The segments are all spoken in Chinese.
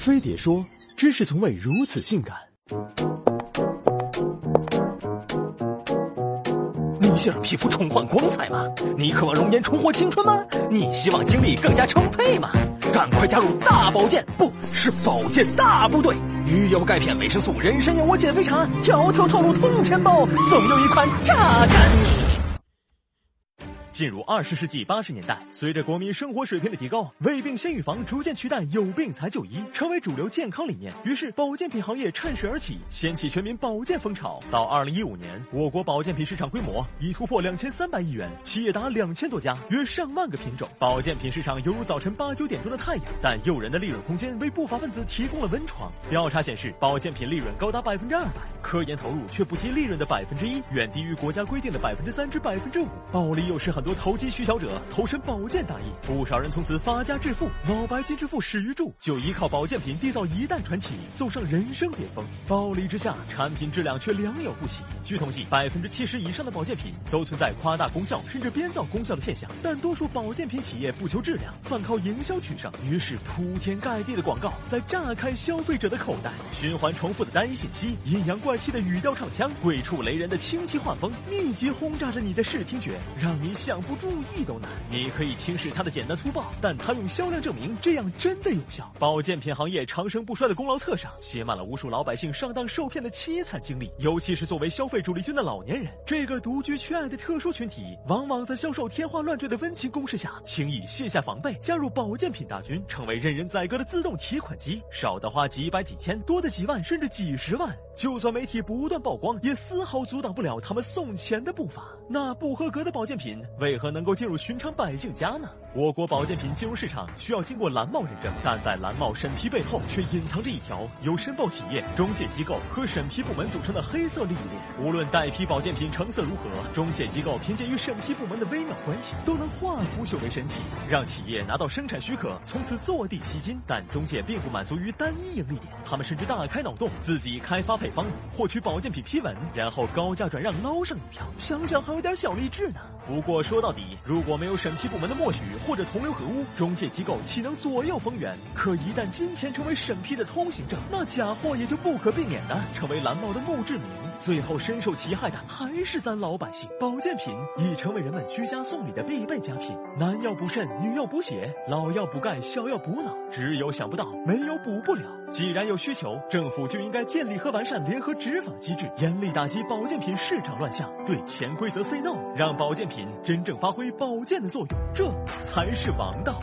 飞碟说：“知识从未如此性感。”你想让皮肤重焕光彩吗？你渴望容颜重获青春吗？你希望精力更加充沛吗？赶快加入大保健，不是保健大部队！鱼油钙片、维生素、人参燕窝减肥茶，条条套路通钱包，总有一款榨干你。进入二十世纪八十年代，随着国民生活水平的提高，未病先预防逐渐取代有病才就医，成为主流健康理念。于是，保健品行业趁势而起，掀起全民保健风潮。到二零一五年，我国保健品市场规模已突破两千三百亿元，企业达两千多家，约上万个品种。保健品市场犹如早晨八九点钟的太阳，但诱人的利润空间为不法分子提供了温床。调查显示，保健品利润高达百分之二百，科研投入却不及利润的百分之一，远低于国家规定的百分之三至百分之五。暴利又是很多。投机取巧者投身保健大业，不少人从此发家致富。脑白金之父史玉柱就依靠保健品缔造一代传奇，走上人生巅峰。暴利之下，产品质量却良莠不齐。据统计，百分之七十以上的保健品都存在夸大功效甚至编造功效的现象。但多数保健品企业不求质量，反靠营销取胜，于是铺天盖地的广告在炸开消费者的口袋。循环重复的单一信息，阴阳怪气的语调唱腔，鬼畜雷人的清奇画风，密集轰炸着你的视听觉，让你想不注意都难。你可以轻视它的简单粗暴，但它用销量证明这样真的有效。保健品行业长盛不衰的功劳册上，写满了无数老百姓上当受骗的凄惨经历。尤其是作为消费主力军的老年人，这个独居缺爱的特殊群体，往往在销售天花乱坠的温情攻势下，轻易卸下防备，加入保健品大军，成为任人宰割的自动提款机。少的花几百几千，多的几万甚至几十万。就算媒体不断曝光，也丝毫阻挡不了他们送钱的步伐。那不合格的保健品为何能够进入寻常百姓家呢？我国保健品进入市场需要经过蓝帽认证，但在蓝帽审批背后却隐藏着一条由申报企业、中介机构和审批部门组成的黑色利益链。无论代批保健品成色如何，中介机构凭借与审批部门的微妙关系，都能化腐朽为神奇，让企业拿到生产许可，从此坐地吸金。但中介并不满足于单一盈利点，他们甚至大开脑洞，自己开发配方，获取保健品批文，然后高价转让捞上一票。想想还有点小励志呢。不过说到底，如果没有审批部门的默许或者同流合污，中介机构岂能左右逢源？可一旦金钱成为审批的通行证，那假货也就不可避免地成为蓝帽的墓志铭。最后深受其害的还是咱老百姓。保健品已成为人们居家送礼的必备佳品，男要补肾，女要补血，老要补钙，小要补脑，只有想不到，没有补不了。既然有需求，政府就应该建立和完善联合执法机制，严厉打击保健品市场乱象，对潜规则 say no，让保健品真正发挥保健的作用，这才是王道。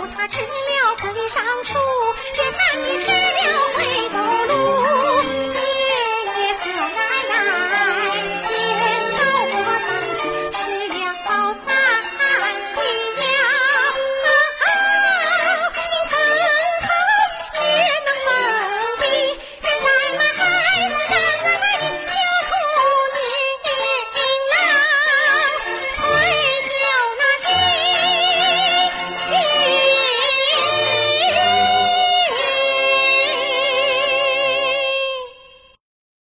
独特之妙。